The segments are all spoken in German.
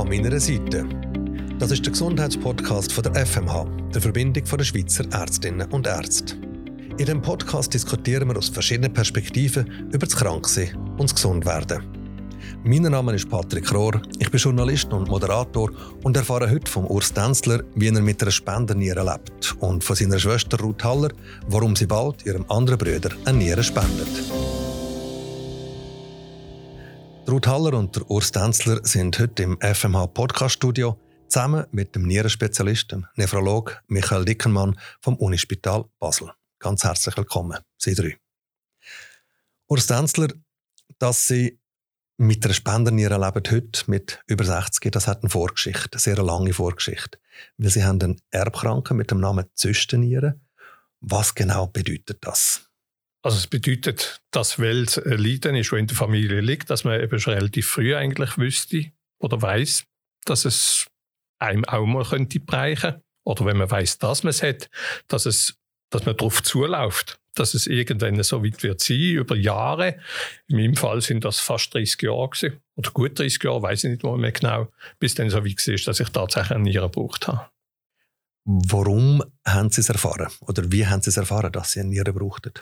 an meiner Seite. Das ist der Gesundheitspodcast von der FMH, der Verbindung der Schweizer Ärztinnen und Ärzte. In diesem Podcast diskutieren wir aus verschiedenen Perspektiven über das Kranksein und das Gesundwerden. Mein Name ist Patrick Rohr, ich bin Journalist und Moderator und erfahre heute vom Urs Denzler, wie er mit einer Spenderniere lebt und von seiner Schwester Ruth Haller, warum sie bald ihrem anderen Bruder eine Niere spendet. Ruth Haller und Urs Denzler sind heute im FMH Podcast Studio zusammen mit dem Nierenspezialisten, Nephrolog Michael Dickenmann vom Unispital Basel. Ganz herzlich willkommen, Sie drei. Urs Denzler, dass Sie mit einer Spenderniere leben heute mit über 60, das hat eine Vorgeschichte, eine sehr lange Vorgeschichte. Weil Sie haben einen Erbkranken mit dem Namen Zystenniere. Was genau bedeutet das? Also es bedeutet, dass weil es ein Leiden ist, das in der Familie liegt, dass man eben schon relativ früh eigentlich wüsste oder weiß, dass es einem auch mal könnte bereichen oder wenn man weiß, dass man es hat, dass es, dass man darauf zuläuft, dass es irgendwann so weit wird sein über Jahre. In meinem Fall sind das fast 30 Jahre gewesen, oder gut 30 Jahre, weiß ich nicht mehr genau, bis dann so weit war, dass ich tatsächlich eine Niere gebraucht habe. Warum haben Sie es erfahren oder wie haben Sie es erfahren, dass Sie eine Niere brauchten?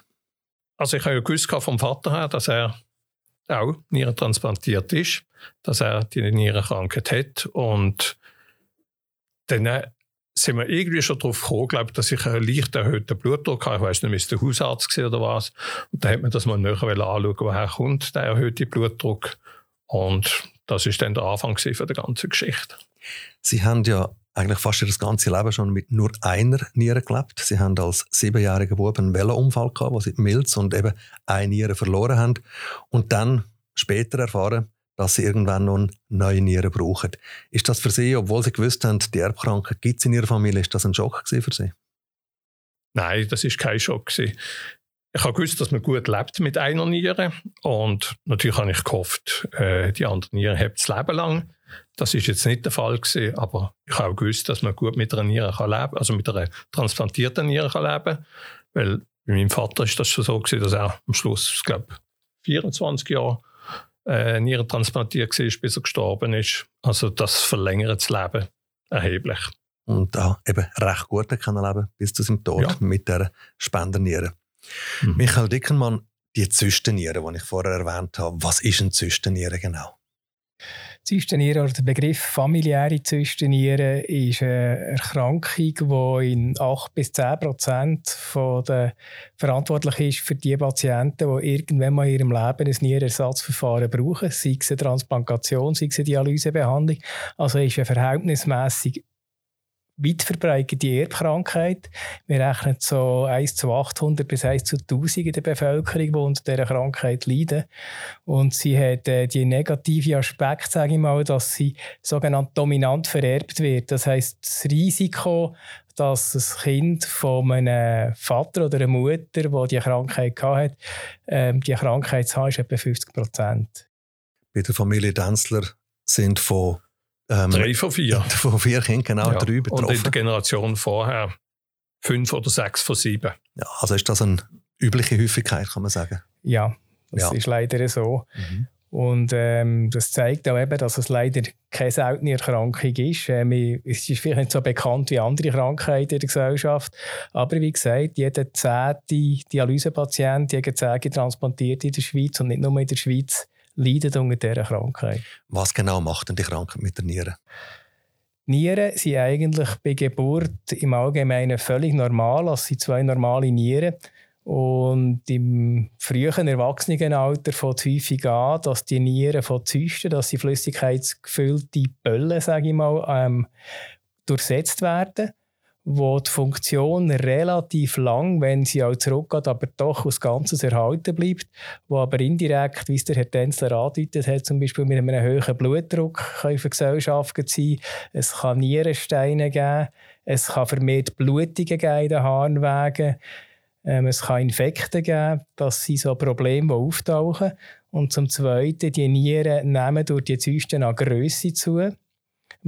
Also ich habe ja gewusst vom Vater her, dass er auch nierentransplantiert ist, dass er die Nierenkrankheit hat und dann äh, sind wir irgendwie schon darauf gekommen, glaube dass ich einen leicht erhöhten Blutdruck habe. Ich weiß nicht, ist der Hausarzt oder was. Und da hat man das mal näher anschauen, woher kommt der erhöhte Blutdruck. Und das ist dann der Anfang der ganzen Geschichte. Sie haben ja eigentlich fast ihr ganzes Leben schon mit nur einer Niere gelebt. Sie haben als siebenjähriger Bub einen Velounfall gehabt, wo sie Milz und eben eine Niere verloren haben. Und dann später erfahren, dass sie irgendwann noch eine neue Niere brauchen. Ist das für Sie, obwohl Sie gewusst haben, die Erbkrankheit gibt es in Ihrer Familie, ist das ein Schock für Sie? Nein, das ist kein Schock. Ich habe gewusst, dass man gut lebt mit einer Niere und natürlich habe ich gehofft, äh, die andere Niere hebt das Leben lang. Das ist jetzt nicht der Fall gewesen, aber ich habe auch gewusst, dass man gut mit einer Niere kann leben, also mit einer transplantierten Niere kann leben, weil bei meinem Vater ist das schon so gewesen, dass er am Schluss, ich glaube, 24 Jahre äh, Niere transplantiert war, bis er gestorben ist. Also das verlängert das Leben erheblich. Und da eben recht gut können leben bis zu seinem Tod ja. mit der Spenderniere. Mhm. Michael Dickenmann, die Zystenniere, die ich vorher erwähnt habe, was ist eine Zystenniere genau? Zystenniere oder der Begriff familiäre Zystenniere ist eine Erkrankung, die in 8 bis 10 Prozent der verantwortlich ist für die Patienten, die irgendwann mal in ihrem Leben ein Nierenersatzverfahren brauchen, sei es eine Transplantation, sei es eine Dialysebehandlung. Also ist eine verhältnismäßig weit verbreitete Erbkrankheit. Wir rechnen so 1 zu 800 bis 1 zu 1000 in der Bevölkerung, die unter dieser Krankheit leiden. Und sie hat äh, die negative Aspekt, sage ich mal, dass sie sogenannt dominant vererbt wird. Das heißt, das Risiko, dass das Kind von einem Vater oder einer Mutter, die die Krankheit hatte, ähm, die Krankheit zu haben, ist etwa 50 Prozent. Bei der Familie Denzler sind von ähm, drei von vier. Von vier Kindern, genau, ja. drei betroffen. Und in der Generation vorher fünf oder sechs von sieben. Ja, also ist das eine übliche Häufigkeit, kann man sagen? Ja, das ja. ist leider so. Mhm. Und ähm, das zeigt auch eben, dass es leider keine seltene Erkrankung ist. Ähm, es ist vielleicht nicht so bekannt wie andere Krankheiten in der Gesellschaft. Aber wie gesagt, jeder zehnte Dialysepatient, jeder zehnte transplantiert in der Schweiz und nicht nur in der Schweiz leiden unter dieser Krankheit. Was genau macht denn die Krankheit mit der Niere? Nieren sind eigentlich bei Geburt im Allgemeinen völlig normal. Es sind zwei normale Nieren. Und im frühen Erwachsenenalter fängt es häufig an, dass die Nieren von Zysten, dass sie flüssigkeitsgefüllte Böllen, sage ich mal, ähm, durchsetzt werden wo die Funktion relativ lang, wenn sie auch zurückgeht, aber doch aus Ganzes erhalten bleibt, wo aber indirekt, wie es der Herr Tänzler andeutet hat, zum Beispiel mit einem hohen Blutdruck können Gesellschaften sein. Es kann Nierensteine geben, es kann vermehrt Blutungen geben in den Harnwegen, ähm, es kann Infekte geben, das sind so Probleme, die auftauchen. Und zum Zweiten, die Nieren nehmen durch die Zysten an Grösse zu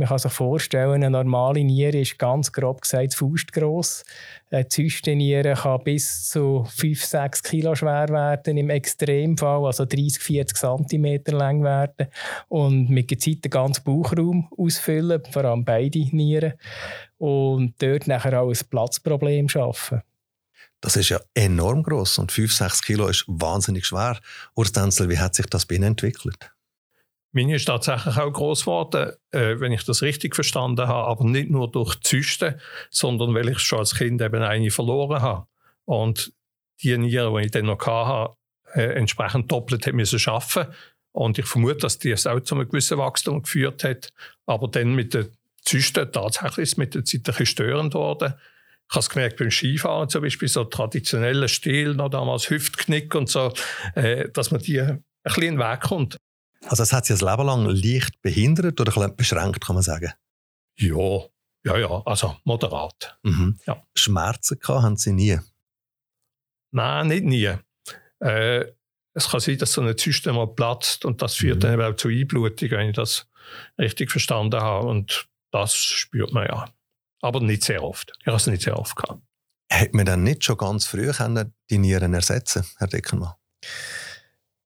Man kann sich vorstellen, eine normale Niere ist ganz grob gesagt faustgross. Eine Zystenniere kann bis zu 5-6 Kilo schwer werden, im Extremfall, also 30-40 cm lang werden und mit der Zeit den ganzen Bauchraum ausfüllen, vor allem beide Nieren, und dort nachher auch ein Platzproblem schaffen. Das ist ja enorm groß und 5-6 Kilo ist wahnsinnig schwer. Urs Denzel, wie hat sich das bei Ihnen entwickelt? Meine ist tatsächlich auch groß geworden, äh, wenn ich das richtig verstanden habe, aber nicht nur durch Zysten, sondern weil ich schon als Kind eben eine verloren habe. Und die Niere, die ich dann noch hatte, äh, entsprechend doppelt müssen arbeiten. Und ich vermute, dass die es auch zu einem gewissen Wachstum geführt hat. Aber dann mit den Zysten, tatsächlich ist mit der Zeit ein bisschen störend worden. Ich habe es gemerkt beim Skifahren zum Beispiel, so traditionelle Stil, noch damals Hüftknick und so, äh, dass man die ein bisschen in den Weg kommt. Also es hat sie ein Leben lang leicht behindert oder ein beschränkt, kann man sagen? Ja, ja, ja, also moderat. Mhm. Ja. Schmerzen gehabt, haben Sie nie? Nein, nicht nie. Äh, es kann sein, dass so eine Zyste mal platzt und das führt mhm. dann auch zu Einblutung, wenn ich das richtig verstanden habe. Und das spürt man ja. Aber nicht sehr oft. Ich habe es nicht sehr oft gehabt. Hätte man dann nicht schon ganz früh die Nieren ersetzen Herr Deckenmann?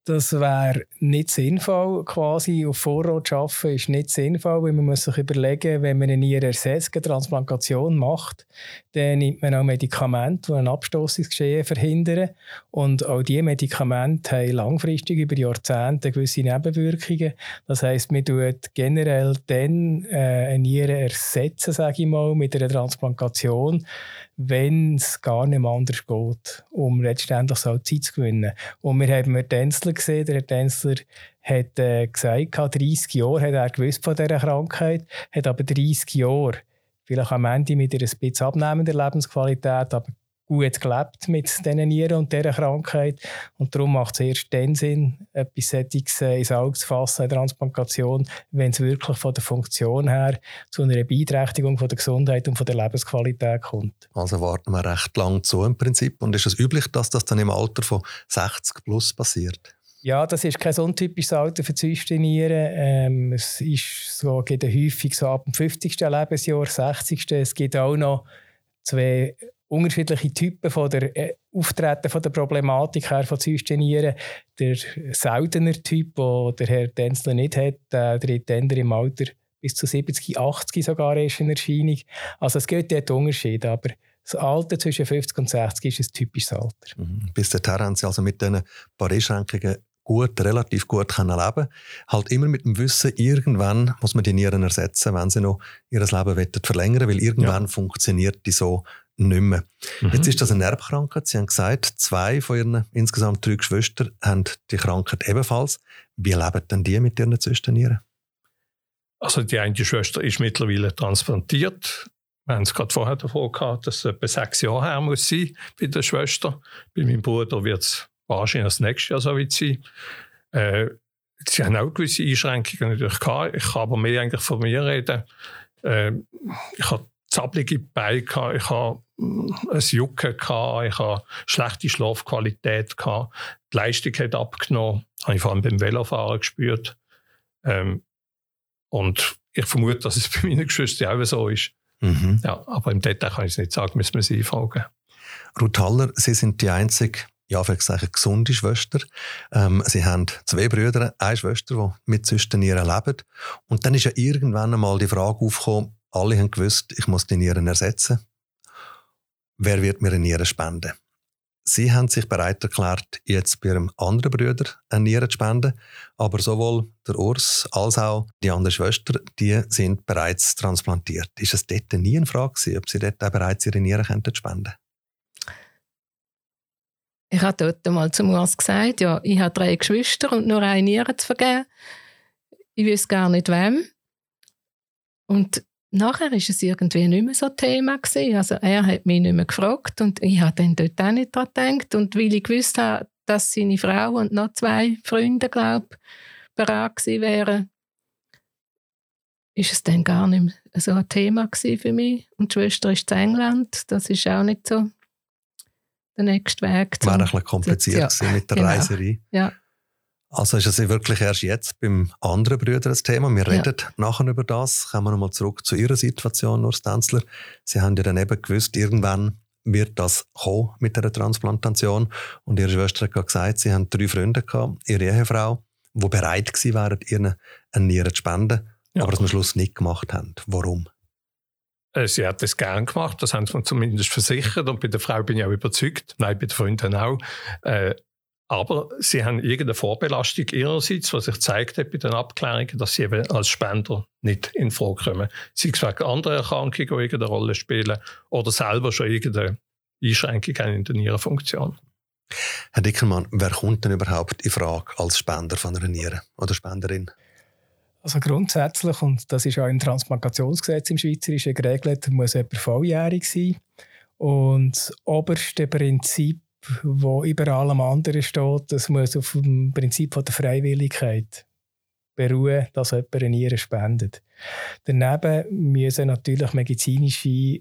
Das wäre nicht sinnvoll, quasi auf Vorrat zu arbeiten, ist nicht sinnvoll, weil man muss sich überlegen, wenn man eine Niere ersetzt, eine Transplantation macht, dann nimmt man auch Medikamente, die ein Abstoßungsgeschehen verhindern. Und auch diese Medikamente haben langfristig über Jahrzehnte gewisse Nebenwirkungen. Das heisst, man tut generell dann äh, eine Niere ersetzen, sage ich mal, mit einer Transplantation, wenn es gar nicht anders geht, um letztendlich so Zeit zu gewinnen. Und wir haben Herrn Tänzler gesehen, der Herr Tänzler hat äh, gesagt, 30 Jahre hat er gewusst von dieser Krankheit, hat aber 30 Jahre, vielleicht am Ende mit einer ein bisschen abnehmender Lebensqualität, aber gut gelebt mit diesen Nieren und dieser Krankheit. Und darum macht es erst dann Sinn, etwas Sättiges äh, ins Auge zu fassen, eine Transplantation, wenn es wirklich von der Funktion her zu einer Beeinträchtigung von der Gesundheit und von der Lebensqualität kommt. Also warten wir recht lang zu im Prinzip. Und ist es üblich, dass das dann im Alter von 60 plus passiert? Ja, das ist kein untypisches Alter für Zystennieren. Ähm, es ist so, geht häufig so ab dem 50. Lebensjahr, 60. Es gibt auch noch zwei unterschiedliche Typen von der äh, Auftreten von der Problematik her von Zystenieren. Der seltener Typ, den der Herr Denzler nicht hat, der tritt im Alter bis zu 70, 80 sogar erst in Erscheinung. Also es gibt dort Unterschiede, aber das Alter zwischen 50 und 60 ist ein typisches Alter. Mhm. Bis dahin haben Sie also mit diesen paar Einschränkungen gut, relativ gut können leben Halt immer mit dem Wissen, irgendwann muss man die Nieren ersetzen, wenn sie noch ihr Leben verlängern weil irgendwann ja. funktioniert die so nicht mehr. Mhm. Jetzt ist das eine Erbkrankheit. Sie haben gesagt, zwei von Ihren insgesamt drei Geschwistern haben die Krankheit ebenfalls. Wie leben denn die mit ihren Zwischennieren? Also die eine Schwester ist mittlerweile transplantiert. Wir haben es gerade vorher davon gehabt, dass es etwa sechs Jahre her muss sein bei der Schwester. Bei meinem Bruder wird es wahrscheinlich das nächste Jahr so weit sein. Äh, sie haben auch gewisse Einschränkungen natürlich gehabt. Ich kann aber mehr eigentlich von mir reden. Äh, ich habe zabbelige Beine, gehabt, ich habe ein Jucken, gehabt, ich habe schlechte Schlafqualität, gehabt. die Leistung hat abgenommen, habe ich vor allem beim Velofahren gespürt. Ähm, und ich vermute, dass es bei meinen Geschwistern auch so ist. Mhm. Ja, aber im Detail kann ich es nicht sagen, müssen wir sie fragen. Ruth Haller, Sie sind die einzige ja, eine gesunde Schwester. Ähm, sie haben zwei Brüder, eine Schwester, die mit Zystenieren leben. Und dann ist ja irgendwann einmal die Frage aufgekommen, alle haben gewusst, ich muss die Nieren ersetzen. Wer wird mir eine Niere spenden? Sie haben sich bereit erklärt, jetzt bei einem anderen Bruder eine Niere zu spenden, aber sowohl der Urs als auch die andere Schwester, die sind bereits transplantiert. Ist es dort nie eine Frage gewesen, ob Sie dort auch bereits Ihre spenden könnten? Ich habe dort mal zum Urs gesagt, ja, ich habe drei Geschwister und nur eine Niere zu vergeben. Ich weiß gar nicht wem. Und nachher war es irgendwie nicht mehr so Thema gewesen. Also er hat mich nicht mehr gefragt und ich habe dann dort auch nicht daran gedacht. Und weil ich gewusst habe, dass seine Frau und noch zwei Freunde, glaube ich, bereit gewesen wären, ist es dann gar nicht mehr so ein Thema für mich. Und die Schwester ist in England, das ist auch nicht so der nächste Weg. War ein bisschen kompliziert ja, mit der genau. Reiserei. Ja. Also ist es wirklich erst jetzt beim anderen Brüder das Thema. Wir reden ja. nachher über das. Kommen wir nochmal zurück zu Ihrer Situation, Urs Tänzler. Sie haben ja dann eben gewusst, irgendwann wird das kommen mit der Transplantation. Und Ihre Schwester hat gesagt, Sie haben drei Freunde gehabt, Ihre Ehefrau, die bereit gewesen wären, ihnen eine Niere zu spenden, ja. aber es am Schluss nicht gemacht haben. Warum? Äh, sie hat das gern gemacht, das haben sie mir zumindest versichert und bei der Frau bin ich auch überzeugt, nein, bei den Freunden auch. Äh, aber sie haben irgendeine Vorbelastung ihrerseits, was sich gezeigt hat bei den Abklärungen, dass sie eben als Spender nicht in Frage kommen. Sei es wegen anderen Erkrankungen, die irgendeine Rolle spielen, oder selber schon irgendeine Einschränkung in der Nierenfunktion. Herr Dickermann, wer kommt denn überhaupt in Frage als Spender von einer Niere oder Spenderin? Also grundsätzlich, und das ist auch im Transplantationsgesetz im Schweizerischen geregelt, muss jemand volljährig sein. Und das oberste Prinzip wo über allem anderen steht, das muss auf dem Prinzip von der Freiwilligkeit beruhen, dass jemand eine Niere spendet. Daneben müssen natürlich medizinische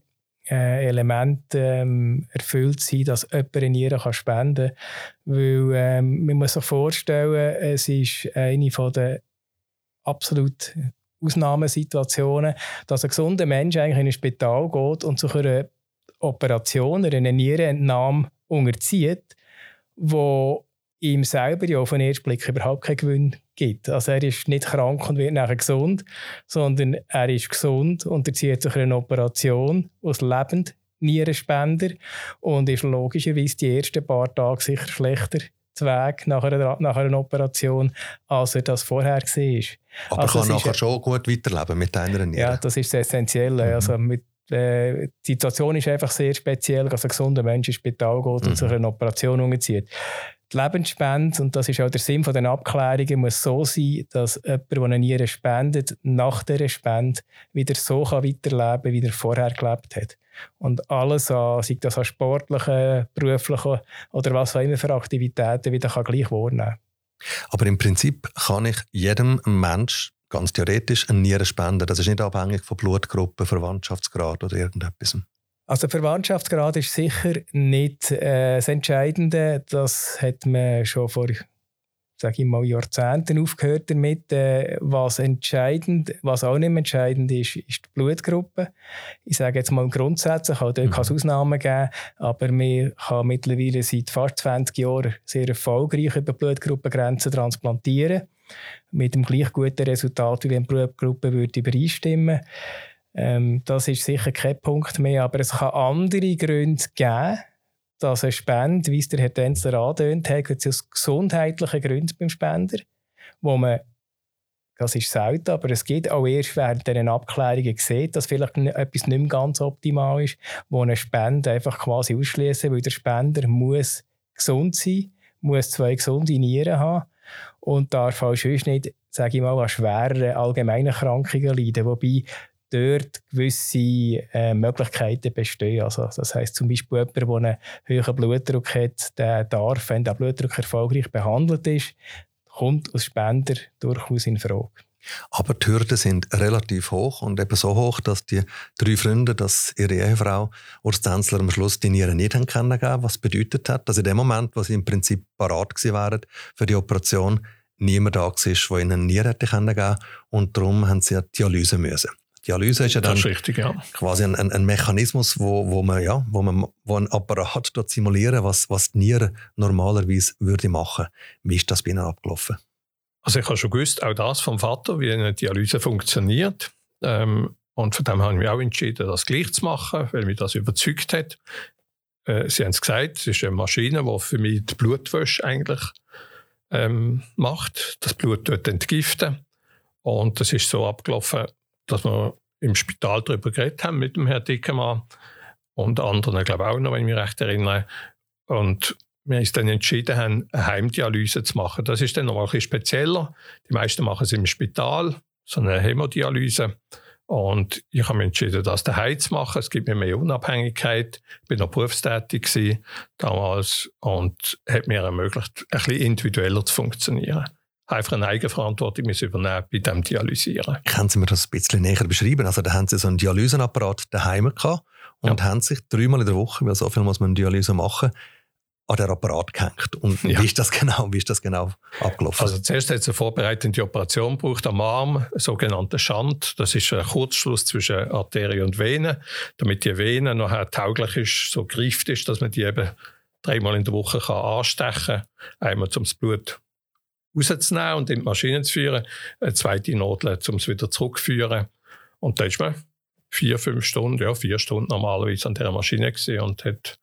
äh, Elemente ähm, erfüllt sein, dass jemand eine Niere kann spenden kann. Weil ähm, man muss sich vorstellen, es ist eine der absolut Ausnahmesituationen, dass ein gesunder Mensch eigentlich in ein Spital geht und zu einer Operation, einer Nierenentnahme unterzieht, wo ihm selber ja auf den ersten Blick überhaupt keinen Gewinn gibt. Also er ist nicht krank und wird nachher gesund, sondern er ist gesund, und unterzieht sich eine Operation aus lebend Nierenspender und ist logischerweise die ersten paar Tage sicher schlechter zu Weg nach einer, nach einer Operation, als er das vorher war. Aber also kann nachher schon gut weiterleben mit einer Niere? Ja, das ist das Essentielle. Mhm. Also mit die Situation ist einfach sehr speziell, dass ein gesunder Mensch ins Spital geht mhm. und sich eine Operation unterzieht. Die Lebensspende, und das ist auch der Sinn von den Abklärungen, muss so sein, dass jemand, der eine Niere spendet, nach der Spende wieder so kann weiterleben kann, wie er vorher gelebt hat. Und alles an, sei das an sportlichen, beruflichen oder was auch immer für Aktivitäten, wieder kann gleich wahrnehmen Aber im Prinzip kann ich jedem Mensch ganz theoretisch eine Niere spenden. Das ist nicht abhängig von Blutgruppe, Verwandtschaftsgrad oder irgendetwas. Also Verwandtschaftsgrad ist sicher nicht äh, das Entscheidende. Das hat man schon vor sage ich mal, Jahrzehnten aufgehört damit. Äh, was entscheidend, was auch nicht entscheidend ist, ist die Blutgruppe. Ich sage jetzt mal grundsätzlich, auch dort mhm. kann es Ausnahmen geben, aber man kann mittlerweile seit fast 20 Jahren sehr erfolgreich über Blutgruppengrenzen transplantieren mit dem gleich guten Resultat, wie wenn die Blutgruppe würde übereinstimmen. Ähm, Das ist sicher kein Punkt mehr, aber es kann andere Gründe geben, dass eine Spende, wie es der Herr Tänzler angetönt hat, gibt aus gesundheitlichen Gründen beim Spender, wo man das ist selten, aber es geht auch erst während dieser Abklärungen gesehen, dass vielleicht etwas nicht mehr ganz optimal ist, wo eine Spende einfach quasi ausschließen, weil der Spender muss gesund sein, muss zwei gesunde Nieren haben und darf auch sonst nicht, sage ich mal, an schwereren allgemeinen Erkrankungen leiden. Wobei dort gewisse äh, Möglichkeiten bestehen. Also, das heisst zum Beispiel jemand, der einen hohen Blutdruck hat, der darf, wenn der Blutdruck erfolgreich behandelt ist, kommt als Spender durchaus in Frage. Aber die Hürden sind relativ hoch und eben so hoch, dass die drei Freunde, dass ihre Ehefrau Urs Tänzler am Schluss die Nieren nicht haben was bedeutet hat, dass in dem Moment, wo sie im Prinzip parat gewesen wären für die Operation, niemand da war, der ihnen eine Niere hätte kennengelernt und darum haben sie ja Dialyse müssen. Dialyse ist ja dann ist richtig, ja. quasi ein, ein, ein, Mechanismus, wo, wo man ja, wo man, wo ein Apparat simulieren, was, was die Niere normalerweise würde machen. Wie ist das bei Ihnen abgelaufen? Also ich habe schon gewusst, auch das vom Vater, wie eine Dialyse funktioniert. Ähm, und von dem haben wir auch entschieden, das gleich zu machen, weil mich das überzeugt hat. Äh, Sie haben es gesagt, es ist eine Maschine, die für mich die Blutwäsche eigentlich ähm, macht, das Blut dort entgiften. Und das ist so abgelaufen, dass wir im Spital darüber geredet haben mit dem Herrn Dickemann und anderen, glaube ich auch noch, wenn ich mich recht erinnere. Und wir uns dann entschieden haben, eine Heimdialyse zu machen. Das ist dann noch ein bisschen spezieller. Die meisten machen es im Spital, so eine Hämodialyse. Und ich habe mich entschieden, das daheim zu machen. Es gibt mir mehr Unabhängigkeit. Ich bin noch berufstätig damals und hat mir ermöglicht, ein bisschen individueller zu funktionieren. Einfach eine Eigenverantwortung übernehmen bei dem Dialysieren. Können Sie mir das ein bisschen näher beschreiben? Also da haben Sie so einen Dialysenapparat daheim gehabt und ja. haben sich dreimal in der Woche, weil so viel muss man Dialyse machen, an den Apparat gehängt. Und ja. wie, ist das genau, wie ist das genau abgelaufen? Also zuerst hat es eine vorbereitende Operation gebraucht am Arm, einen sogenannten Schand. Das ist ein Kurzschluss zwischen Arterie und Vene, damit die Vene nachher tauglich ist, so greift ist, dass man die eben dreimal in der Woche kann anstechen kann. Einmal, um das Blut rauszunehmen und in die Maschine zu führen, eine zweite Nadel, um es wieder zurückzuführen. Und da ist man vier, fünf Stunden, ja, vier Stunden normalerweise an der Maschine gewesen und hat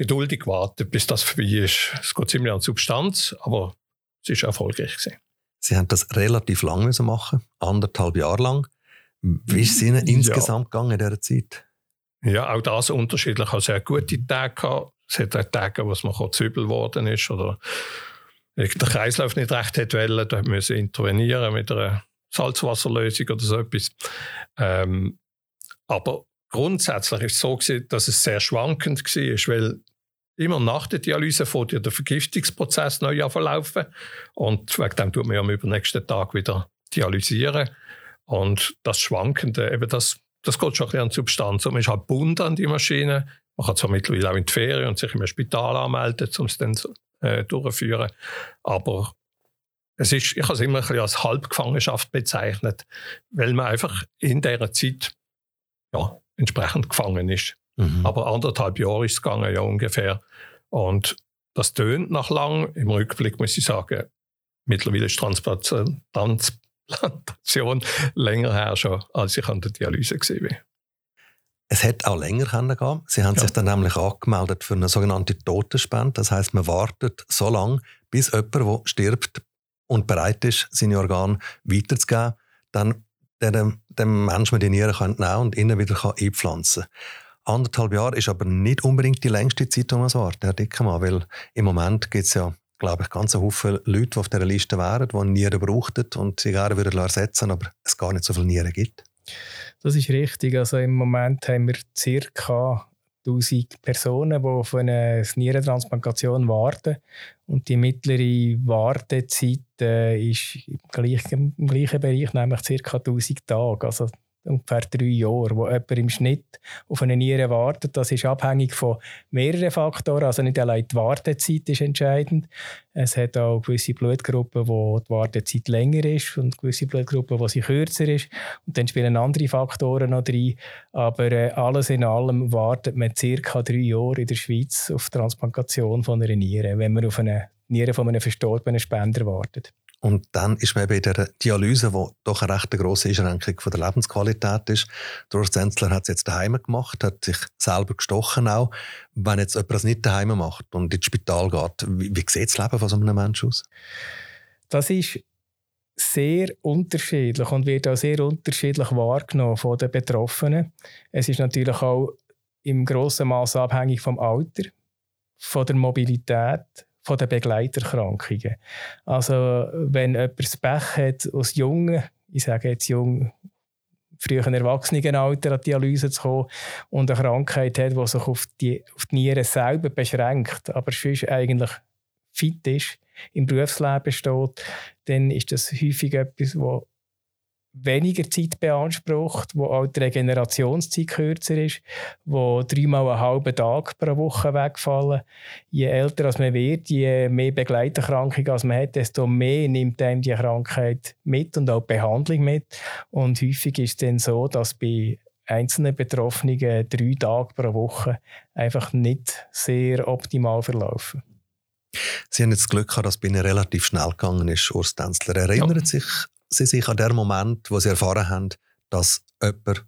geduldig gewartet, bis das vorbei ist. Es geht ziemlich an Substanz, aber es ist erfolgreich gewesen. Sie haben das relativ lang müssen machen, anderthalb Jahre lang. Wie ist es Ihnen ja. insgesamt gegangen in dieser Zeit? Ja, auch das unterschiedlich. Ich hatte sehr gute Tage gehabt. Es hat auch Tage, wo es mir zu übel geworden ist oder der Kreislauf nicht recht hat wollen, da müssen intervenieren mit einer Salzwasserlösung oder so etwas. Ähm, aber grundsätzlich ist es so gewesen, dass es sehr schwankend war, weil immer nach der Dialyse fährt ja der Vergiftungsprozess neu verlaufen und wegen dem tut man ja am übernächsten Tag wieder dialysieren und das Schwankende, eben das, das geht schon ein bisschen an Substanz. Und man ist halt bunt an die Maschine. Man kann zwar mittlerweile auch in die Ferien und sich im Spital anmelden, um es dann äh, durchzuführen. Aber es ist, ich habe es immer ein bisschen als Halbgefangenschaft bezeichnet, weil man einfach in dieser Zeit ja, entsprechend gefangen ist. Mhm. Aber anderthalb Jahre ist es gegangen, ja ungefähr. Und das tönt nach lang. Im Rückblick muss ich sagen, mittlerweile ist Transplantation, Transplantation länger her schon, als ich an der Dialyse war. Es hätte auch länger gehen Sie haben ja. sich dann nämlich angemeldet für eine sogenannte Totenspende. Das heißt, man wartet so lange, bis jemand, der stirbt und bereit ist, seine Organe weiterzugeben, dann dem, dem Menschen die Nieren kann nehmen und innen wieder kann einpflanzen kann. Anderthalb Jahre ist aber nicht unbedingt die längste Zeit, um es warten, Herr Dickemann, weil im Moment gibt es ja, glaube ich, ganz viele Leute, die auf dieser Liste wären, die Nieren brauchten und sie gerne würden ersetzen aber es gar nicht so viele Nieren gibt. Das ist richtig. Also im Moment haben wir ca. 1000 Personen, die auf eine Nierentransplantation warten. Und die mittlere Wartezeit äh, ist im gleichen, im gleichen Bereich, nämlich ca. 1000 Tage. Also ungefähr drei Jahre, wo jemand im Schnitt auf eine Niere wartet. Das ist abhängig von mehreren Faktoren. Also nicht allein die Wartezeit ist entscheidend. Es hat auch gewisse Blutgruppen, wo die Wartezeit länger ist und gewisse Blutgruppen, wo sie kürzer ist. Und dann spielen andere Faktoren noch rein. Aber äh, alles in allem wartet man ca. drei Jahre in der Schweiz auf die Transplantation von einer Niere, wenn man auf eine Niere von einem verstorbenen Spender wartet. Und dann ist man eben in der Dialyse, die doch eine recht grosse Einschränkung von der Lebensqualität ist. Doris Zenzler hat es jetzt daheim gemacht, hat sich selber gestochen auch. Wenn jetzt jemand das nicht daheim macht und ins Spital geht, wie, wie sieht das Leben von so einem Menschen aus? Das ist sehr unterschiedlich und wird auch sehr unterschiedlich wahrgenommen von den Betroffenen. Es ist natürlich auch im grossen Maße abhängig vom Alter, von der Mobilität, von den Begleiterkrankungen. Also wenn jemand das Pech hat, aus jungen, ich sage jetzt jung, früheren Erwachsenenalter an Dialyse zu kommen und eine Krankheit hat, die sich auf die, auf die Nieren selber beschränkt, aber sonst eigentlich fit ist, im Berufsleben steht, dann ist das häufig etwas, was weniger Zeit beansprucht, wo auch die Regenerationszeit kürzer ist, wo dreimal einen halben Tag pro Woche wegfallen. Je älter als man wird, je mehr Begleiterkrankungen als man hat, desto mehr nimmt einem die Krankheit mit und auch die Behandlung mit. Und häufig ist es dann so, dass bei einzelnen Betroffenen drei Tage pro Woche einfach nicht sehr optimal verlaufen. Sie haben jetzt das Glück gehabt, dass es bei Ihnen relativ schnell gegangen ist, Urs Tänzler. Erinnern ja. sich Sie sich an den Moment, wo Sie erfahren haben, dass jemand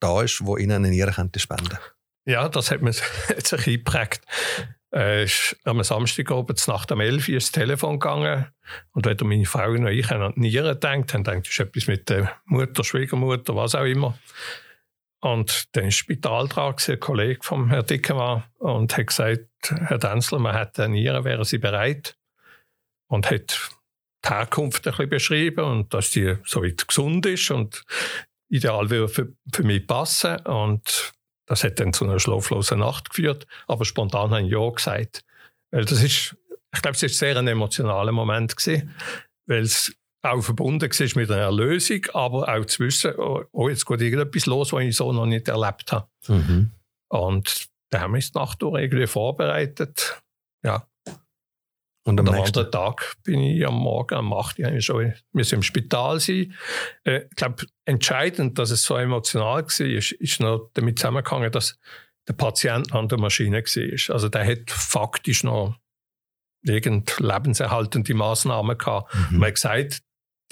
da ist, der Ihnen eine Niere spenden könnte? Ja, das hat mir jetzt ein bisschen geprägt. Äh, ist am Samstagabend nach um 11 Uhr ins Telefon gegangen. Und wenn meine Frau und ich an die Nieren denkt, dann denkt, es ist etwas mit der Mutter, Schwiegermutter, was auch immer. Und dann ist Spital dran, ein Kollege von Herrn Dickemann, und hat gesagt, Herr Denzler, man hat eine Niere, wären Sie bereit? Und hat die Herkunft ein bisschen beschrieben und dass die so weit gesund ist und ideal würde für, für mich passen. Und das hat dann zu einer schlaflosen Nacht geführt. Aber spontan habe ich Ja gesagt. Weil das ist, ich glaube, es war sehr ein emotionaler Moment gewesen, weil es auch verbunden war mit einer Erlösung, aber auch zu wissen, oh, oh jetzt geht irgendetwas los, was ich so noch nicht erlebt habe. Mhm. Und da haben wir uns die Nacht durch irgendwie vorbereitet Ja. Und am am nächsten Tag bin ich am Morgen um 8 Uhr eigentlich schon müssen im Spital sein. Äh, ich glaube, entscheidend, dass es so emotional war, ist, ist noch damit zusammengehangen, dass der Patient an der Maschine war. Also der hat faktisch noch irgend lebenserhaltende Massnahmen gehabt. Mhm. Man hat gesagt,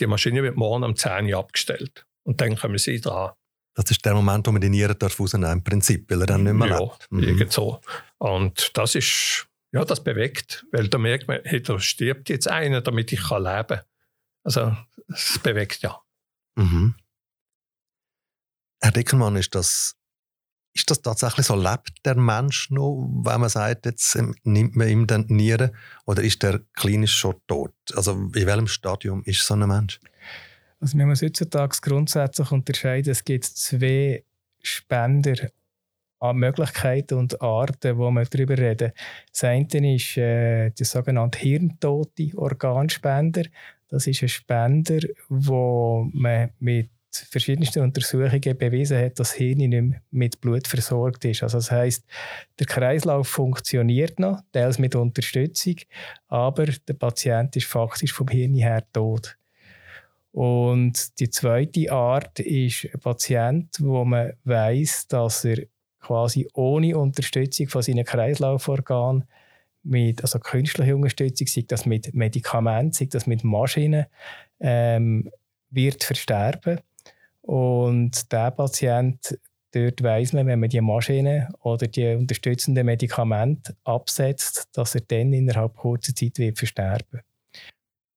die Maschine wird morgen um 10 Uhr abgestellt. Und dann kommen sie dran. Das ist der Moment, wo man die Nieren darf rausnehmen im Prinzip, weil er dann nicht mehr ja, lebt. Mhm. irgend so. Und das ist, ja, das bewegt, weil da merkt man, hey, da stirbt jetzt einer, damit ich kann leben kann. Also, es bewegt ja. Mhm. Herr Dickelmann, ist das, ist das tatsächlich so? Lebt der Mensch noch, wenn man sagt, jetzt ähm, nimmt man ihm dann die Nieren? Oder ist der klinisch schon tot? Also in welchem Stadium ist so ein Mensch? Also wir muss heutzutage grundsätzlich unterscheiden, es gibt zwei Spender an Möglichkeiten und Arten, wo wir darüber reden. Das eine ist äh, der sogenannte hirntote Organspender. Das ist ein Spender, wo man mit verschiedensten Untersuchungen bewiesen hat, dass das Hirn nicht mehr mit Blut versorgt ist. Also das heißt, der Kreislauf funktioniert noch, teils mit Unterstützung, aber der Patient ist faktisch vom Hirn her tot. Und die zweite Art ist ein Patient, wo man weiß, dass er quasi ohne Unterstützung von seinen Kreislauforganen mit also künstlicher Unterstützung, sei das mit Medikamenten, sei das mit Maschinen, ähm, wird versterben. Und der Patient, dort weiß man, wenn man die Maschine oder die unterstützenden Medikamente absetzt, dass er dann innerhalb kurzer Zeit wird versterben.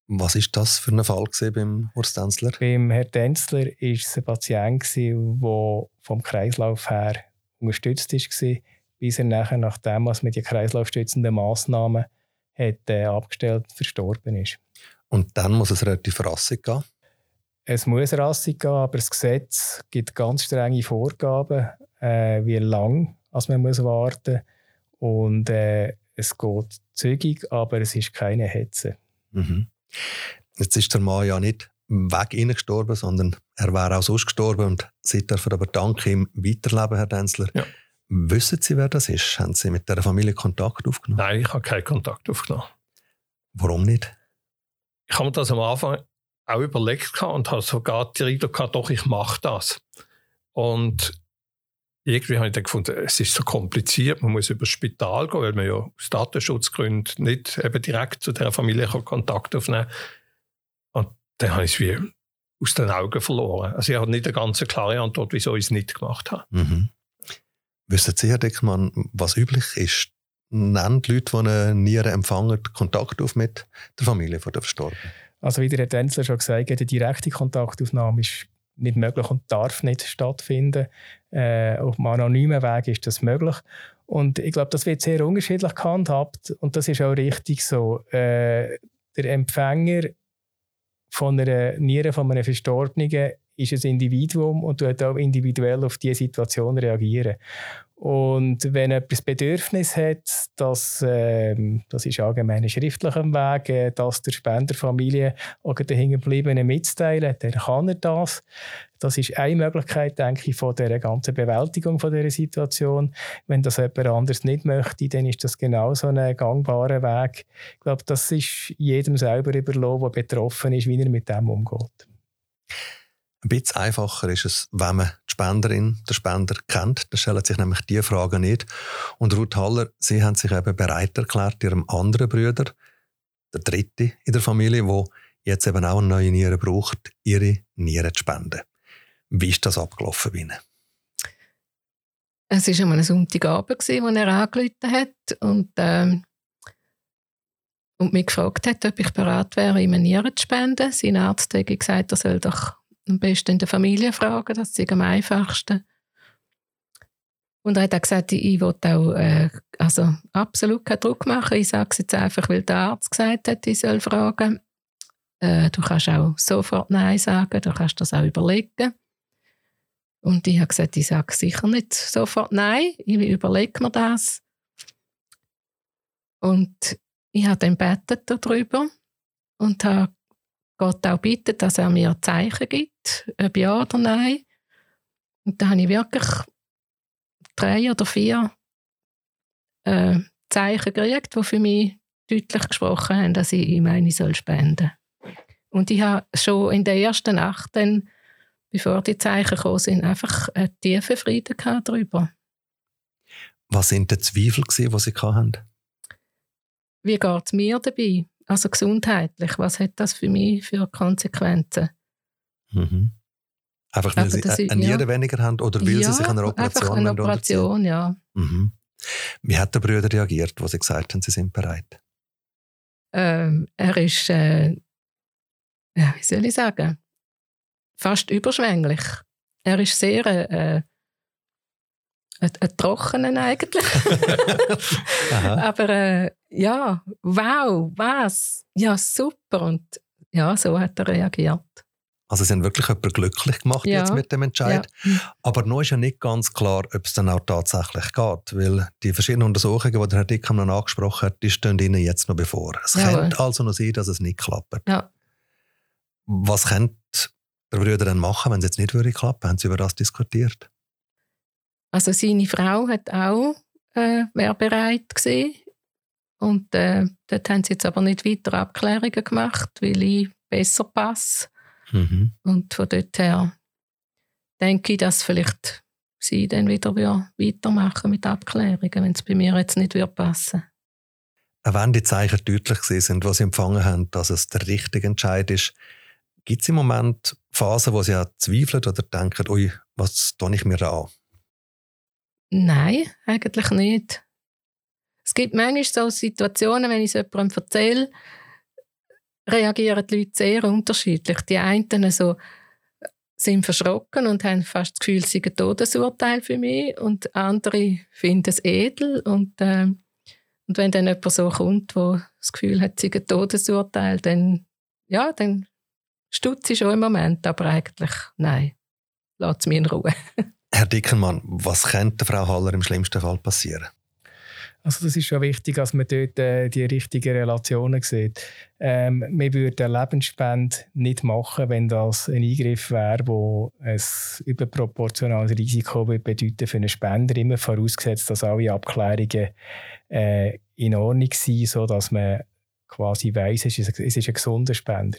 Was ist das für ein Fall beim Horst Denzler? Beim Herrn Denzler war es ein Patient, der vom Kreislauf her unterstützt war, bis er nachher, nachdem was mit den kreislaufstützenden Massnahmen hat, äh, abgestellt verstorben ist. Und dann muss es relativ rassig gehen. Es muss rassig gehen, aber das Gesetz gibt ganz strenge Vorgaben, äh, wie lang als man muss warten Und äh, es geht zügig, aber es ist keine Hetze. Mhm. Jetzt ist der Mann ja nicht weg gestorben, sondern er wäre auch sonst gestorben und Sie dürfen aber dank ihm weiterleben, Herr Denzler. Ja. Wissen Sie, wer das ist? Haben Sie mit der Familie Kontakt aufgenommen? Nein, ich habe keinen Kontakt aufgenommen. Warum nicht? Ich habe mir das am Anfang auch überlegt und habe sogar die Eindruck gehabt, doch, ich mache das. Und irgendwie habe ich dann gefunden, es ist so kompliziert, man muss über das Spital gehen, weil man ja aus Datenschutzgründen nicht eben direkt zu der Familie Kontakt aufnehmen kann. Dann habe ich es wie aus den Augen verloren. Also ich habe nicht eine ganz klare Antwort, wieso ich es nicht gemacht habe. Mhm. Wissen Sie, Herr Dickmann, was üblich ist? Nennen die Leute, die eine Niere empfangen, Kontakt auf mit der Familie von der Verstorbenen? Also wie der Herr Denzler schon gesagt hat, die direkte Kontaktaufnahme ist nicht möglich und darf nicht stattfinden. Äh, auf einem anonymen Weg ist das möglich. Und ich glaube, das wird sehr unterschiedlich gehandhabt und das ist auch richtig so. Äh, der Empfänger von einer Niere von einem Verstorbenen ist ein Individuum und tut auch individuell auf diese Situation reagieren. Und wenn das Bedürfnis hat, dass, ähm, das ist allgemein schriftlichem Weg, äh, dass der Spenderfamilie oder den Hingebliebenen mitteilen, dann kann er das. Das ist eine Möglichkeit, denke ich, von der ganzen Bewältigung von dieser Situation. Wenn das jemand anders nicht möchte, dann ist das genauso ein gangbarer Weg. Ich glaube, das ist jedem selber überlassen, der betroffen ist, wie er mit dem umgeht. Ein bisschen einfacher ist es, wenn man die Spenderin, den Spender kennt. Da stellen sich nämlich diese Fragen nicht. Und Ruth Haller, Sie haben sich eben bereit erklärt, Ihrem anderen Bruder, der dritte in der Familie, der jetzt eben auch eine neue Niere braucht, Ihre Niere zu spenden. Wie ist das abgelaufen bei Ihnen? Es war ein Sonntagabend, als er angerufen hat und, ähm, und mich gefragt hat, ob ich bereit wäre, ihm eine Niere zu spenden. Sein Arzt hat gesagt, er soll doch am besten in der Familie fragen, das ist am einfachsten. Und er hat auch gesagt, ich will auch äh, also absolut keinen Druck machen. Ich sage es jetzt einfach, weil der Arzt gesagt hat, ich soll fragen. Äh, du kannst auch sofort Nein sagen, du kannst das auch überlegen. Und ich habe gesagt, ich sage sicher nicht sofort Nein, ich überlege mir das. Und ich habe dann betet darüber und habe Gott auch bitten, dass er mir Zeichen gibt, ob ja oder nein. Und da habe ich wirklich drei oder vier äh, Zeichen gekriegt, die für mich deutlich gesprochen haben, dass ich ihm eine soll spenden Und ich habe schon in der ersten Nacht, dann, bevor die Zeichen gekommen sind, einfach einen tiefen Frieden darüber. Was sind die Zweifel, die Sie hatten? Wie geht es mir dabei? Also gesundheitlich, was hat das für mich für Konsequenzen? Mhm. Einfach weil Sie eine Niere ja. weniger haben oder weil ja, Sie sich an einer Operation einfach eine Operation, ja. Mhm. Wie hat der Bruder reagiert, wo Sie gesagt haben, Sie sind bereit? Ähm, er ist, äh, wie soll ich sagen, fast überschwänglich. Er ist sehr äh, ein, ein Trockenen eigentlich. Aber äh, ja, wow, was? Ja, super. Und ja, so hat er reagiert. Also sie haben wirklich jemanden glücklich gemacht ja. jetzt mit dem Entscheid. Ja. Aber noch ist ja nicht ganz klar, ob es dann auch tatsächlich geht, weil die verschiedenen Untersuchungen, die der Herr Dickam noch angesprochen hat, die stehen Ihnen jetzt noch bevor. Es ja. könnte also noch sein, dass es nicht klappt. Ja. Was könnte der Brüder dann machen, wenn es jetzt nicht würde klappen? Haben Sie über das diskutiert? Also seine Frau hat auch äh, wäre bereit gewesen. Und äh, dort haben sie jetzt aber nicht weiter Abklärungen gemacht, weil ich besser passe. Mhm. Und von dort her denke ich, dass vielleicht sie dann wieder weitermachen mit Abklärungen, wenn es bei mir jetzt nicht passen würde. Wenn die Zeichen deutlich sind, was Sie empfangen haben, dass es der richtige Entscheid ist, gibt es im Moment Phasen, wo Sie auch zweifeln oder denken, ui, was tue ich mir an? Nein, eigentlich nicht. Es gibt manchmal so Situationen, wenn ich es jemandem erzähle, reagieren die Leute sehr unterschiedlich. Die einen so sind verschrocken und haben fast das Gefühl, sei ein Todesurteil für mich und andere finden es edel und, äh, und wenn dann jemand so kommt, der das Gefühl hat, sei ein Todesurteil, dann, ja, dann stutze ich schon im Moment, aber eigentlich nein, lass mir in Ruhe. Herr Dickenmann, was könnte Frau Haller im schlimmsten Fall passieren? Also das ist schon wichtig, dass man dort äh, die richtigen Relationen sieht. Ähm, wir würden eine Lebensspende nicht machen, wenn das ein Eingriff wäre, wo ein überproportionales Risiko bedeuten für einen Spender, immer vorausgesetzt, dass alle Abklärungen äh, in Ordnung sind, sodass man quasi weiss, es ist, ein, gesunder Spender.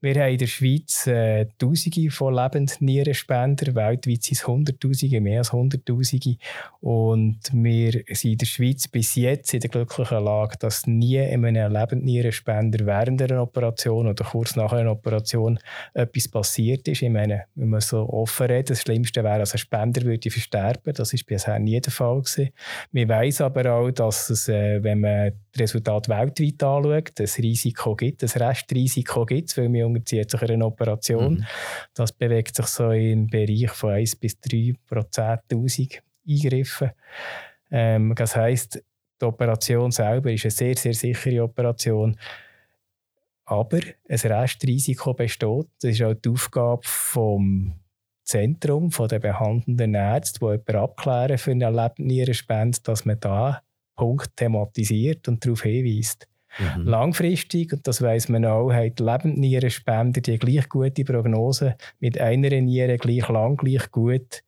Wir haben in der Schweiz äh, Tausende von Lebendnierenspendern, weltweit sind es Hunderttausende, mehr als Hunderttausende. Und wir sind in der Schweiz bis jetzt in der glücklichen Lage, dass nie einem Lebendnierenspender während einer Operation oder kurz nach einer Operation etwas passiert ist. Ich meine, wenn man so offen redet, das Schlimmste wäre, dass ein Spender würde versterben. Das ist bisher nie der Fall gewesen. Wir wissen aber auch, dass es, äh, wenn man das Resultat weltweit anschaut, das Risiko gibt, das Restrisiko gibt weil man unterzieht sich eine Operation. Mhm. Das bewegt sich so im Bereich von 1 bis 3 pro 10'000 Eingriffen. Ähm, das heisst, die Operation selber ist eine sehr, sehr sichere Operation. Aber ein Restrisiko besteht. Das ist auch die Aufgabe vom Zentrum, von den behandelnden Ärzten, die jemanden abklären für eine Lebendnierenspende, dass man da Punkt thematisiert und darauf hinweist. Mhm. Langfristig, und das weiß man auch, haben die Lebendnierenspender die gleich gute Prognose, mit einer Niere gleich lang, gleich gut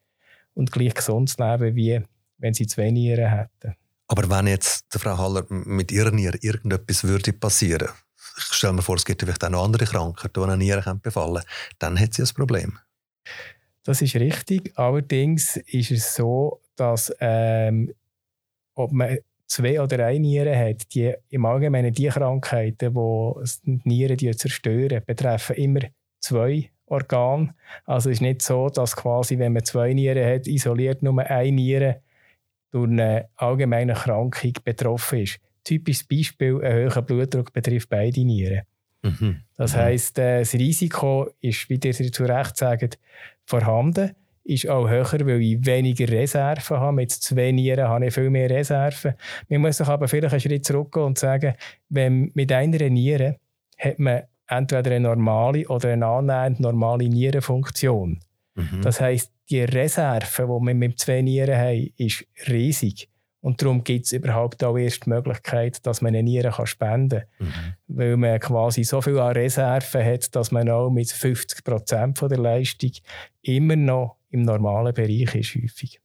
und gleich gesund zu leben, wie wenn sie zwei Nieren hätten. Aber wenn jetzt der Frau Haller mit ihrer Niere irgendetwas würde passieren, ich stelle mir vor, es gibt vielleicht auch noch andere Krankheiten, die eine Niere befallen dann hat sie ein Problem. Das ist richtig. Allerdings ist es so, dass ähm, ob man zwei oder eine Niere hat, die im Allgemeinen die Krankheiten, die die Nieren zerstören, betreffen immer zwei Organe. Also es ist nicht so, dass quasi, wenn man zwei Nieren hat, isoliert nur eine Niere durch eine allgemeine Krankung betroffen ist. Typisches Beispiel, ein hoher Blutdruck betrifft beide Nieren. Mhm. Das mhm. heisst, äh, das Risiko ist, wie ihr zu Recht sagt, vorhanden ist auch höher, weil ich weniger Reserven habe. Mit zwei Nieren habe ich viel mehr Reserven. Man muss sich aber vielleicht einen Schritt zurückgehen und sagen, wenn mit einer Niere hat man entweder eine normale oder eine annähernd normale Nierenfunktion. Mhm. Das heisst, die Reserve, die wir mit zwei Nieren haben, ist riesig. Und darum gibt es überhaupt auch erst die Möglichkeit, dass man eine Niere kann spenden kann. Mhm. Weil man quasi so viel an Reserven hat, dass man auch mit 50 Prozent der Leistung immer noch im normalen Bereich ist häufig.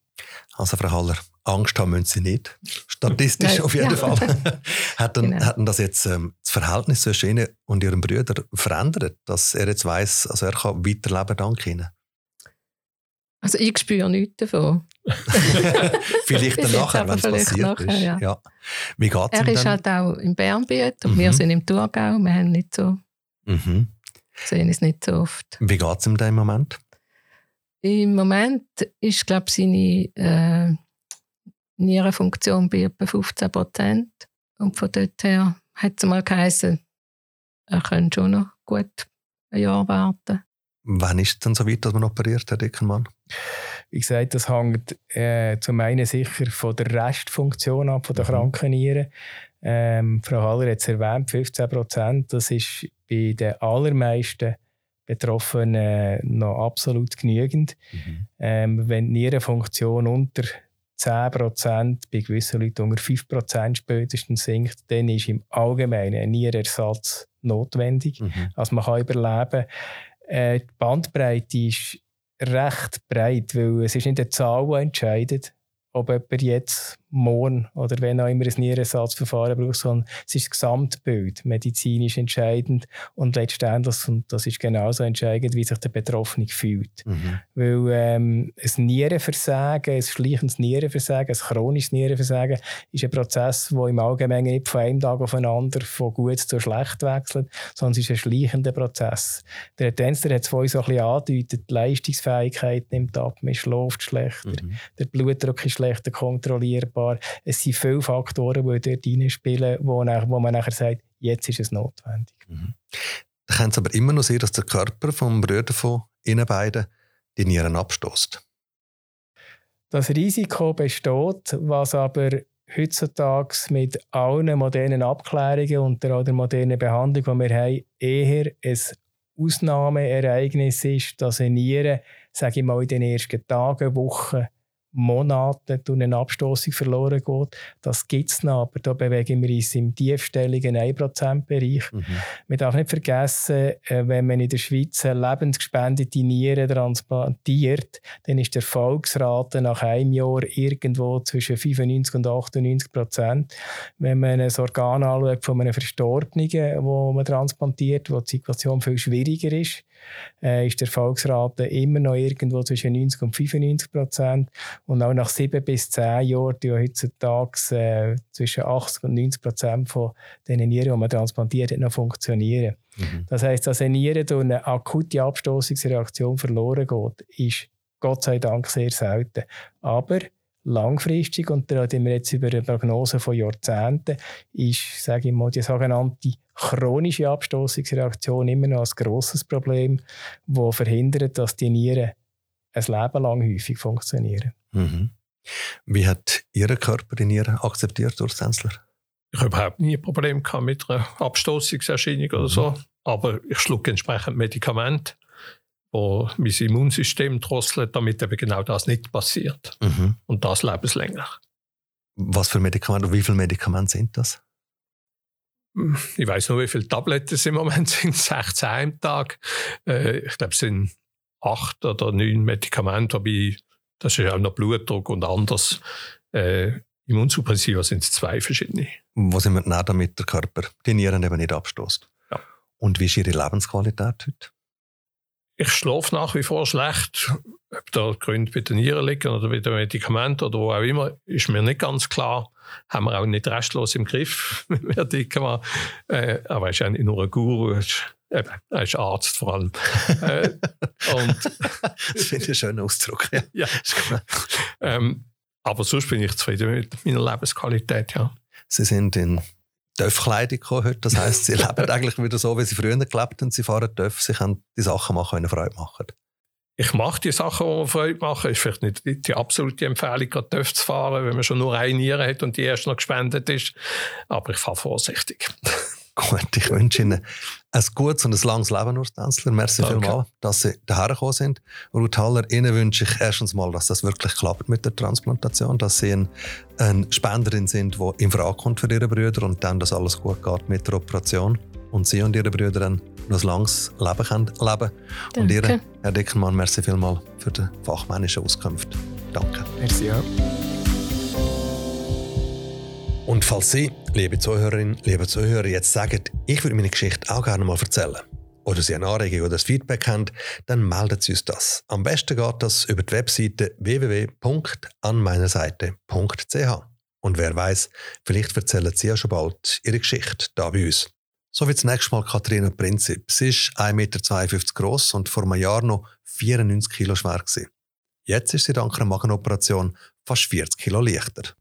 Also Frau Haller, Angst haben müssen sie nicht. Statistisch auf jeden ja. Fall. hat, dann, genau. hat dann das jetzt ähm, das Verhältnis zwischen Ihnen und Ihrem Bruder verändert, dass er jetzt weiß, also er kann weiterleben dank Ihnen? Also ich spüre nichts davon. vielleicht dann nachher, wenn es passiert nachher, ist. Ja. ja. Wie geht's er ist halt auch im Bernbiet und mhm. wir sind im Thurgau. Wir haben nicht so, mhm. sehen es nicht so oft. Wie geht es ihm da im Moment? Im Moment ist, glaube ich, seine äh, Nierenfunktion bei etwa 15 Prozent. Und von dort her hat es mal geheißen, er könnte schon noch gut ein Jahr warten. Wann ist es dann so weit, dass man operiert, Herr Dickermann? Wie gesagt, das hängt äh, zum einen sicher von der Restfunktion ab, von der mhm. kranken Nieren. Ähm, Frau Haller hat es erwähnt, 15 Prozent. Das ist bei den allermeisten Betroffenen noch absolut genügend. Mhm. Ähm, wenn die Nierenfunktion unter 10 Prozent, bei gewissen Leuten unter 5 Prozent spätestens sinkt, dann ist im Allgemeinen ein Nierenersatz notwendig. Mhm. Also man kann überleben. Äh, die Bandbreite ist recht breit, weil es ist nicht die Zahl, die entscheidet, ob jemand jetzt morgen oder wenn auch immer ein Nierenersatzverfahren braucht, sondern es ist das Gesamtbild medizinisch entscheidend und letztendlich, und das ist genauso entscheidend, wie sich der Betroffene fühlt. Mhm. Weil ähm, ein Nierenversagen, ein schleichendes Nierenversagen, ein chronisches Nierenversagen ist ein Prozess, der im Allgemeinen nicht von einem Tag auf den anderen von gut zu schlecht wechselt, sondern es ist ein schleichender Prozess. Der Herr Tänzer hat es vorhin so ein bisschen angedeutet, die Leistungsfähigkeit nimmt ab, man schläft schlechter, mhm. der Blutdruck ist schlechter kontrollierbar. Es sind viele Faktoren, die dort reinspielen, wo, wo man nachher sagt, jetzt ist es notwendig. Mhm. Da kann es aber immer noch sein, dass der Körper vom Brüder von Ihnen beiden die Nieren abstoßt. Das Risiko besteht, was aber heutzutage mit allen modernen Abklärungen und der, der modernen Behandlung, die wir haben, eher ein Ausnahmeereignis ist, dass eine Niere, sage ich mal, in den ersten Tagen, Wochen Monaten durch eine Abstoßung verloren geht. Das gibt es noch, aber da bewegen wir uns im tiefstelligen 1%-Bereich. Mhm. Man darf nicht vergessen, äh, wenn man in der Schweiz lebensgespendete Nieren transplantiert, dann ist die Erfolgsrate nach einem Jahr irgendwo zwischen 95 und 98 Prozent. Wenn man ein Organ anschaut von einem Verstorbenen, wo man transplantiert, wo die Situation viel schwieriger ist, äh, ist die Erfolgsrate immer noch irgendwo zwischen 90 und 95 Prozent. Und auch nach sieben bis zehn Jahren, die heutzutage äh, zwischen 80 und 90 Prozent von den Nieren, die man transplantiert hat, noch funktionieren. Mhm. Das heisst, dass eine Niere durch eine akute Abstoßungsreaktion verloren geht, ist Gott sei Dank sehr selten. Aber langfristig, und da reden wir jetzt über eine Prognose von Jahrzehnten, ist, sage ich mal, die sogenannte chronische Abstoßungsreaktion immer noch ein grosses Problem, das verhindert, dass die Nieren ein Leben lang häufig funktionieren. Mhm. Wie hat Ihr Körper die Nieren akzeptiert, Urs Zenzler? Ich habe überhaupt nie ein Problem mit einer Abstoßungserscheinung oder so, mhm. aber ich schlug entsprechend Medikamente wo mein Immunsystem drosselt, damit eben genau das nicht passiert. Mhm. Und das lebenslänger. Was für Medikamente, wie viele Medikamente sind das? Ich weiß nur, wie viele Tabletten es im Moment sind, 16 am Tag. Äh, ich glaube, es sind acht oder neun Medikamente, wobei das ist auch noch Blutdruck und anders. Äh, Immunsuppressiva sind es zwei verschiedene. Wo sind wir denn damit der Körper die Nieren eben nicht abstoßt? Ja. Und wie ist Ihre Lebensqualität heute? ich schlafe nach wie vor schlecht. Ob da Gründe bei den Nieren liegen oder bei den Medikamenten oder wo auch immer, ist mir nicht ganz klar. Haben wir auch nicht restlos im Griff, wer dick war. Äh, aber er ist ja nicht nur ein Guru, Eben, er ist Arzt vor allem. äh, und, das finde ich einen schönen Ausdruck. Ja. ja. ähm, aber sonst bin ich zufrieden mit meiner Lebensqualität. Ja. Sie sind in Töpfkleidung heute. Das heisst, sie leben eigentlich wieder so, wie sie früher gelebt haben. Sie fahren Töpf, sie können die Sachen machen, die ihnen Freude machen. Ich mache die Sachen, die mir Freude machen. Ist vielleicht nicht die absolute Empfehlung, gerade Töpf zu fahren, wenn man schon nur eine Niere hat und die erst noch gespendet ist. Aber ich fahre vorsichtig. Gut, ich wünsche Ihnen ein gutes und ein langes Leben, Urs Tänzler. Merci Danke. vielmals, dass Sie daher gekommen sind. Ruth Haller, Ihnen wünsche ich erstens mal, dass das wirklich klappt mit der Transplantation, dass Sie ein, eine Spenderin sind, die in Frage kommt für Ihre Brüder und dann, dass alles gut geht mit der Operation und Sie und Ihre Brüder dann noch ein langes Leben können leben Danke. Und Ihnen, Herr Dickenmann, merci vielmals für die fachmännische Auskunft. Danke. Merci auch. Und falls Sie, liebe Zuhörerinnen, liebe Zuhörer, jetzt sagen, ich würde meine Geschichte auch gerne mal erzählen, oder Sie eine Anregung oder ein Feedback haben, dann melden Sie uns das. Am besten geht das über die Webseite www.anmeinerseite.ch. Und wer weiß, vielleicht erzählen Sie ja schon bald Ihre Geschichte da bei uns. So wie das nächste Mal Katharina Prinzip. Sie ist 1,52 Meter groß und vor einem Jahr noch 94 Kilo schwer. Gewesen. Jetzt ist sie dank einer Magenoperation fast 40 Kilo leichter.